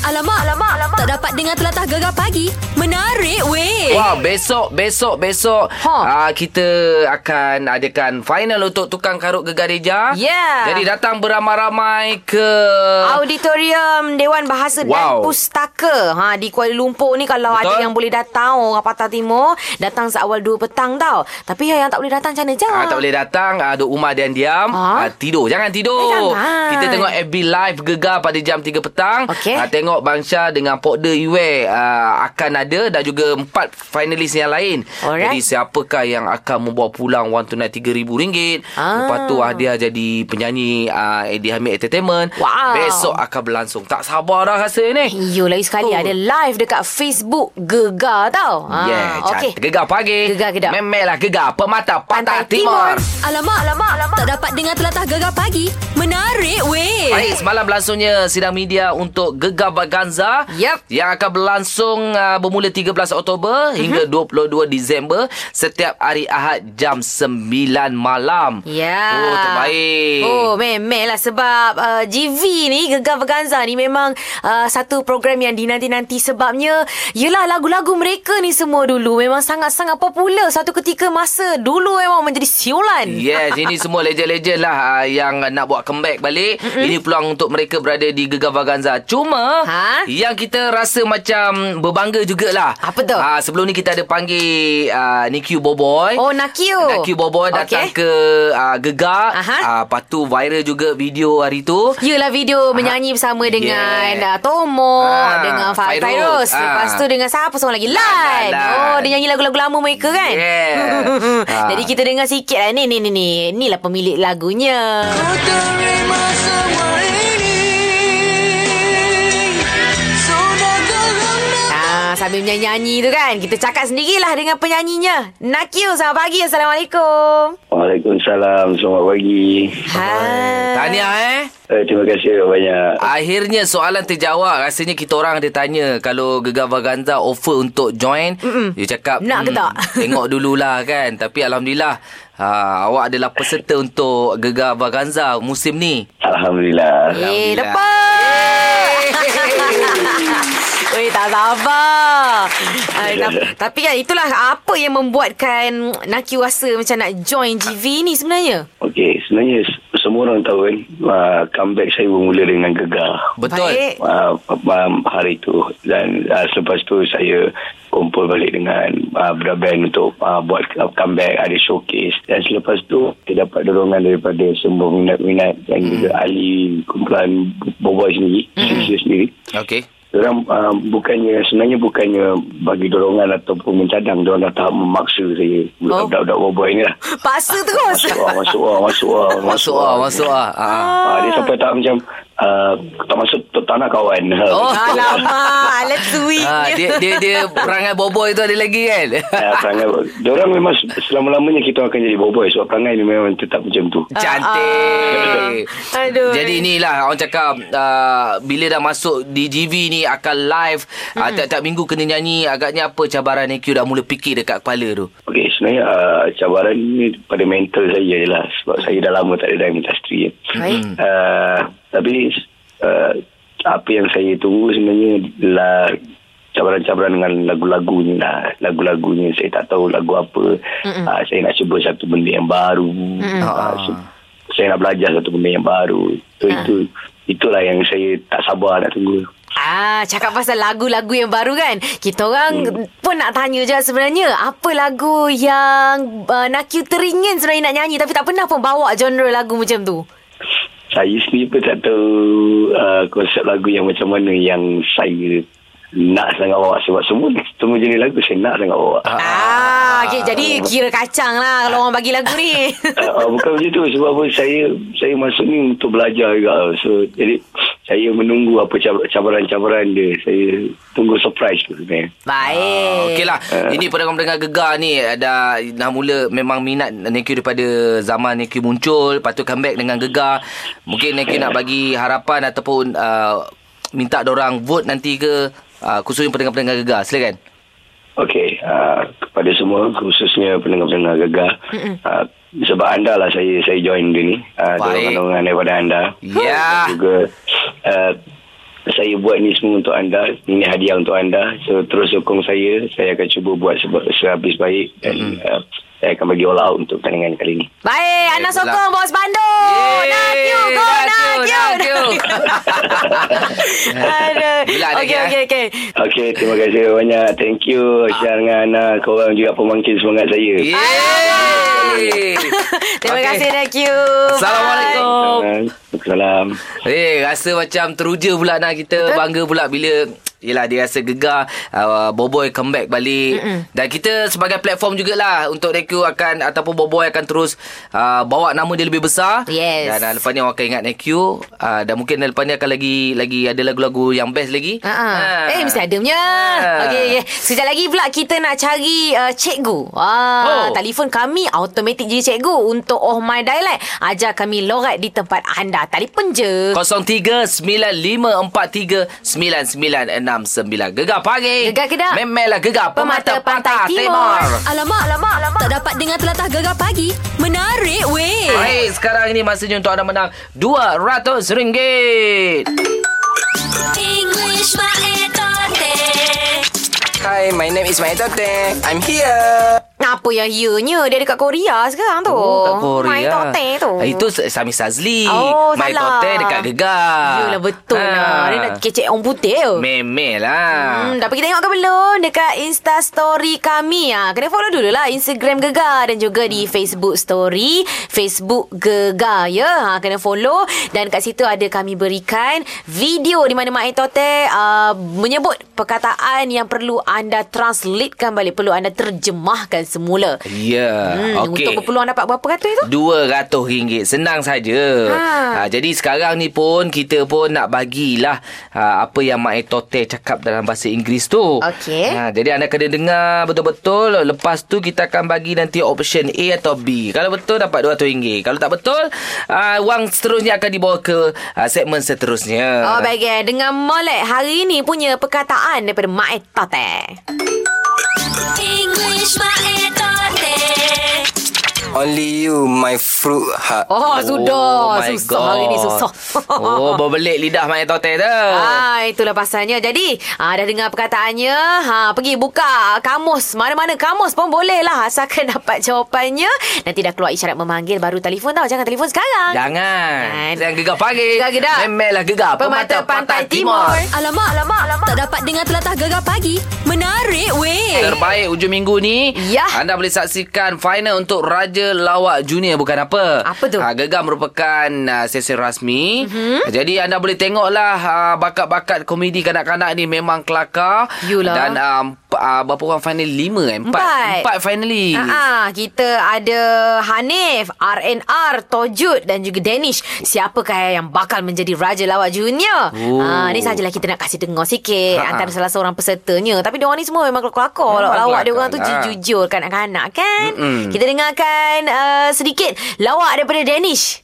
Alamak, alamak, alamak. Tak dapat dengar telatah gegar pagi. Menarik weh. Wah, besok, besok, besok Ha. uh, kita akan adakan final untuk tukang karut gegar Reja. Yeah. Jadi datang beramai-ramai ke Auditorium Dewan Bahasa dan Wow. Pustaka ha, Di Kuala Lumpur ni Kalau Betul. ada yang boleh datang Orang Patah Timur Datang seawal 2 petang tau Tapi yang tak boleh datang macam mana je Ah, tak boleh datang ah, Duk rumah dan diam Ha? ah, Tidur Jangan tidur Eh, jangan. Kita tengok FB Live Gegar pada jam 3 petang Okey. ah, Tengok Bangsa dengan Pokda Iwe ah, Akan ada Dan juga empat finalis yang lain Alright. Jadi siapakah yang akan membawa pulang Wang tunai RM3,000 Ah. Lepas tu hadiah jadi penyanyi ah, Eddie Hamid Entertainment Wow. Besok akan berlangsung Tak sabar dah rasa ni Yo lagi sekali Oh. Ada live dekat Facebook Gegar tau ha, Yeah, Okey cantik. Gegar pagi Gegar kedap. Memelah gegar Pemata Pantai, Pantai Timur, Timur. Alamak, alamak, alamak. Tak dapat dengar telatah gegar pagi. Menarik weh. Baik, semalam berlangsungnya sidang media untuk Gegar Vaganza Yep. yang akan berlangsung uh, bermula 13 Oktober hingga 22 Disember setiap hari Ahad jam 9 malam. Ya. Oh, terbaik. Oh, memang lah sebab uh, GV ni, Gegar Vaganza ni memang uh, satu program yang dinanti-nanti sebabnya yelah lagu-lagu mereka ni semua dulu memang sangat-sangat popular satu ketika masa dulu memang menjadi siulan. Yes, ini semua legend-legend lah uh, yang nak buat comeback balik. Mm-hmm. Ini peluang untuk mereka berada di Gegar Vaganza. Cuma, Ha? yang kita rasa macam berbangga jugalah. Apa tu? Uh, sebelum ni kita ada panggil uh, Nicky Boboy. Oh, Nakio. Nakio Boboy datang Okey. ke uh, Gegar. Aha. Uh, lepas tu viral juga video hari tu. Yelah video menyanyi bersama dengan Yeah. uh, Tomo, Ah, dengan Fa- Fairuz. Fairuz. Ah. Lepas tu dengan siapa seorang lagi? Lan. Lan. Oh, dia nyanyi lagu-lagu lama mereka kan? Yeah. Ah. Jadi kita dengar sikit lah. Ni, ni, ni, ni. Inilah pemilik lagunya. Ah, sambil menyanyi-nyanyi tu kan Kita cakap sendirilah dengan penyanyinya Nakio, selamat pagi Assalamualaikum Waalaikumsalam. Selamat pagi. Hai Tahniah eh. Eh, terima kasih banyak. Akhirnya soalan terjawab. Rasanya kita orang ada tanya kalau Gegar Vaganza offer untuk join. Mm-mm. Dia cakap Nak ke "Hmm, tak?" Tengok dululah kan. Tapi Alhamdulillah ha, awak adalah peserta untuk Gegar Vaganza musim ni. Alhamdulillah. Eh, Alhamdulillah. lepas Weh, tak sabar. Ay, ta- tapi kan itulah apa yang membuatkan Nakio rasa macam nak join GV ni sebenarnya? Okey, sebenarnya semua orang tahu kan, uh, comeback saya bermula dengan gegar. Betul. Uh, uh, hari itu dan uh, selepas tu saya kumpul balik dengan uh, beberapa band untuk uh, buat comeback ada showcase dan selepas tu saya dapat dorongan daripada semua minat-minat dan juga ahli kumpulan Boboy sendiri mm. sendiri Okey. Orang uh, bukannya sebenarnya bukannya bagi dorongan ataupun mencadang dia orang datang memaksa saya Oh. budak-budak boboy ni lah. Paksa terus. Masuk ah, masuk ah, masuk ah, Masuk ah, masuk ah. Ha. Ah, dia sampai tak macam uh, tak tak nak kawan. Oh. Alamak, alat sweet. Ha, dia dia dia perangai boboy tu ada lagi kan? Ya, perangai dia orang memang selama-lamanya kita akan jadi boboy sebab perangai ni memang tetap macam tu. Cantik. Ah. Aduh. Jadi inilah orang cakap uh, bila dah masuk di GV ni akan live mm-hmm. uh, tiap-tiap minggu kena nyanyi agaknya apa cabaran EQ dah mula fikir dekat kepala tu. Okey, sebenarnya uh, cabaran ni pada mental saya je lah sebab saya dah lama tak ada dalam industri. Baik. Uh, tapi uh, apa yang saya tunggu sebenarnya adalah cabaran-cabaran dengan lagu-lagunya lah. Lagu-lagunya saya tak tahu lagu apa. Uh, saya nak cuba satu benda yang baru. Uh, saya nak belajar satu benda yang baru. So, Ah. itu itulah yang saya tak sabar nak tunggu. Ah, cakap pasal lagu-lagu yang baru kan. Kita orang hmm. pun nak tanya je sebenarnya apa lagu yang uh, Nakyu teringin sebenarnya nak nyanyi tapi tak pernah pun bawa genre lagu macam tu. Saya sendiri pun tak tahu uh, konsep lagu yang macam mana yang saya nak sangat bawa sebab semua semua jenis lagu saya nak sangat bawa. Ah, okay, jadi kira kacang lah kalau orang bagi lagu ni. uh, bukan macam tu sebab apa saya saya masuk ni untuk belajar juga so jadi saya menunggu apa cab- cabaran-cabaran dia. Saya tunggu surprise tu sebenarnya Baik. Okey lah Ini pendengar-pendengar gegar ni Dah, dah mula memang minat Neki daripada zaman Neki muncul Lepas tu comeback dengan gegar. Mungkin Neki nak bagi harapan Ataupun uh, Minta orang vote nanti ke uh, Khususnya pendengar-pendengar gegar. Silakan. Okey, uh, kepada semua khususnya pendengar-pendengar gegar uh, sebab anda lah saya saya join dia ni. Uh, Baik. dorongan-dorongan daripada anda. Ya. Dan juga uh, saya buat ni semua untuk anda. Ini hadiah untuk anda. So terus sokong saya. Saya akan cuba buat seba- sehabis baik dan Mm-hmm. uh, saya akan bagi all out untuk pertandingan kali ini. Baik, Eh, anak pula. sokong bos Bandung. Nak you, go nak you. Aduh. Bila ada Okey, okey, okey. Okey, terima kasih banyak. Thank you Syah dengan Ana. Korang juga pemangkin semangat saya. Terima Okey. kasih, thank you. Assalamualaikum. Assalamualaikum. Eh, rasa macam teruja pula nak kita bangga pula bila Yelah dia rasa gegar uh, Boboy comeback balik Mm-mm. Dan kita sebagai platform jugalah Untuk Neku akan Ataupun Boboy akan terus uh, Bawa nama dia lebih besar Yes. Dan uh, lepas ni orang akan ingat Neku uh, Dan mungkin lepas ni akan lagi Lagi ada lagu-lagu yang best lagi Ha. Eh mesti ada punya. Ha. Okey okey. Sekejap lagi pula kita nak cari uh, cikgu. Ah, Oh. telefon kami automatik jadi cikgu untuk Oh My Dialect. Ajar kami lorat di tempat anda. Telefon je. 0395439969 Gegar pagi Gegar Kedah. Memelah gegar Pemata, Pantai, Timur, Alamak, alamak, alamak. Tak dapat dengar telatah gegar pagi. Menarik weh. Baik, sekarang ini masanya untuk anda menang RM200. English Maetote. Hi, my name is Maitote. I'm here. Apa yang ianya? Dia dekat Korea sekarang tu. Oh, kat Korea. My Tote tu. Ah, Itu Sami Sazli. Oh, My salah. Tote dekat Gegar. Yelah betul Ha. lah. Dia nak kecek orang putih tu. Memel lah. Hmm, dah pergi tengok ke belum dekat Insta story kami ah. Kena follow dulu lah Instagram Gegar dan juga di Facebook story Facebook Gegar ya. Ha, kena follow dan kat situ ada kami berikan video di mana Mak Etote uh, menyebut perkataan yang perlu anda translatekan balik, perlu anda terjemahkan semula. Ya. Hmm, Okey. Untuk berpeluang dapat berapa ratus itu? RM200 Senang saja Ha. ha. Jadi sekarang ni pun Kita pun nak bagilah ha, Apa yang Mak Etote cakap Dalam bahasa Inggeris tu Okey. ha, Jadi anda kena dengar Betul-betul Lepas tu kita akan bagi nanti Option A atau B Kalau betul dapat RM200 Kalau tak betul ha, Wang seterusnya akan dibawa ke ha, Segmen seterusnya Oh baik eh. Dengan molek hari ini punya perkataan daripada Mak Etote. English Maetote. Only you, my fruit heart. Oh, sudah. my susah hari ni susah. Oh berbelit lidah Mak Etote tu Ah, itulah pasalnya. Jadi, ah, dah dengar perkataannya. Ha, pergi buka kamus. Mana-mana kamus pun boleh lah. Asalkan dapat jawapannya. Nanti dah keluar isyarat memanggil. Baru telefon tau. Jangan telefon sekarang. Jangan Kan. Yang gegar pagi Gegar Kedah. Memelah gegar Pemata Pantai Timur. Alamak, alamak, alamak. Tak dapat dengar telatah gegar pagi. Menarik weh. Terbaik hujung minggu ni Ya. Anda boleh saksikan Final untuk Raja Lawak Junior Bukan apa Apa tu? Ha, Gegar merupakan uh, Sesi rasmi mm-hmm. Jadi anda boleh tengoklah uh, Bakat-bakat komedi kanak-kanak ni Memang kelakar Yulah. Dan um, uh, Berapa orang final? Lima eh? Empat Empat. Empat finally ah, kita ada Hanif, RNR, Tojud dan juga Danish. Siapakah yang bakal menjadi Raja Lawak Junior? Oh. Ah, ni sajalah kita nak kasih dengar sikit ha. antara salah seorang pesertanya. Tapi diorang ni semua memang. Memang Lawak dia kelakar orang tu lah. jujur kanak-kanak kan? Mm-mm. Kita dengarkan uh, sedikit lawak daripada Danish.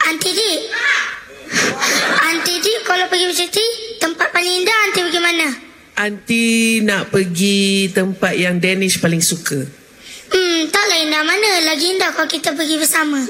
Aunty Dik Aunty Dik kalau pergi bercuti Tempat paling indah Aunty pergi mana? Anti nak pergi tempat yang Danish paling suka. Hmm taklah indah mana Lagi indah kalau kita pergi bersama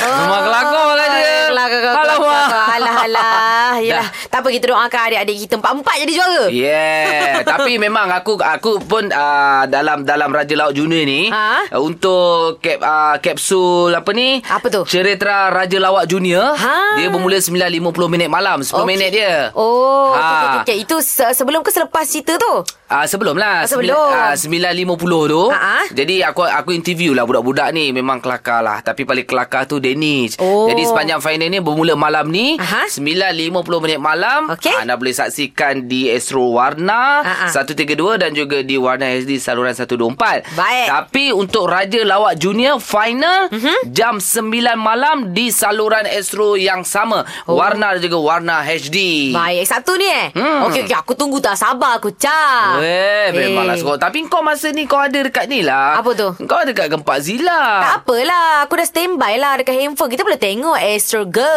Memang kelakar lah dia. Kelakar, Alamak. kelakar. Alah, alah. Yelah. Tak apa, kita doakan adik-adik kita empat-empat jadi juara. Yeah, tapi memang aku aku pun uh, dalam dalam Raja Laut Junior ni Ha? uh, untuk kap, uh, kapsul apa ni? Apa tu? Cerita Raja Lawak Junior. Ha. Dia bermula 9.50 minit malam, 10 Okey. minit dia. Oh, Ha. okay, okay, okay. Itu se- sebelum ke selepas cerita tu? Ah sebelum lah Ah, sebelum. Ah, 9.50 tu Ha-ha. Jadi aku aku interview lah Budak-budak ni Memang kelakar lah Tapi paling kelakar tu Danish Oh. Jadi sepanjang final ni Bermula malam ni Aha. 9.50 minit malam Okey. Anda boleh saksikan Di Astro Warna Ha-ha. 132 Dan juga di Warna HD Saluran 124 Baik. Tapi untuk Raja Lawak Junior Final Mhm. Jam 9 malam Di saluran Astro yang sama Oh. Warna dan juga Warna HD Baik, satu ni eh? Hmm. Okey, okey. Aku tunggu tak sabar aku, Cak. Eh, memanglah sekolah. Tapi kau masa ni kau ada dekat ni lah. Apa tu? Kau ada dekat Gempak Zila. Tak apalah. Aku dah standby lah dekat handphone. Kita boleh tengok Astro juga.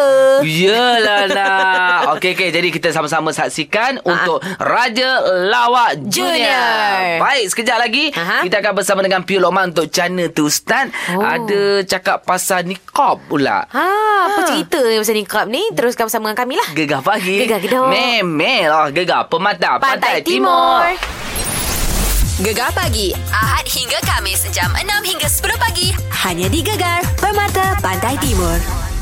Yelah nak Okey okey Jadi kita sama-sama saksikan Untuk Raja Lawak Junior, Junior. Baik sekejap lagi Aha. Kita akan bersama dengan Piu Lokman Untuk Cana tu Ustaz Oh. Ada cakap pasal nikab pula Ha, apa cerita ni pasal nikab ni? Teruskan bersama dengan kami lah. Gegar pagi Gegar Kedah. Memelah Gegar Pemata Pantai, Timur. Gegar pagi Ahad hingga Kamis jam 6 hingga 10 pagi hanya di Gegar Permata Pantai Timur.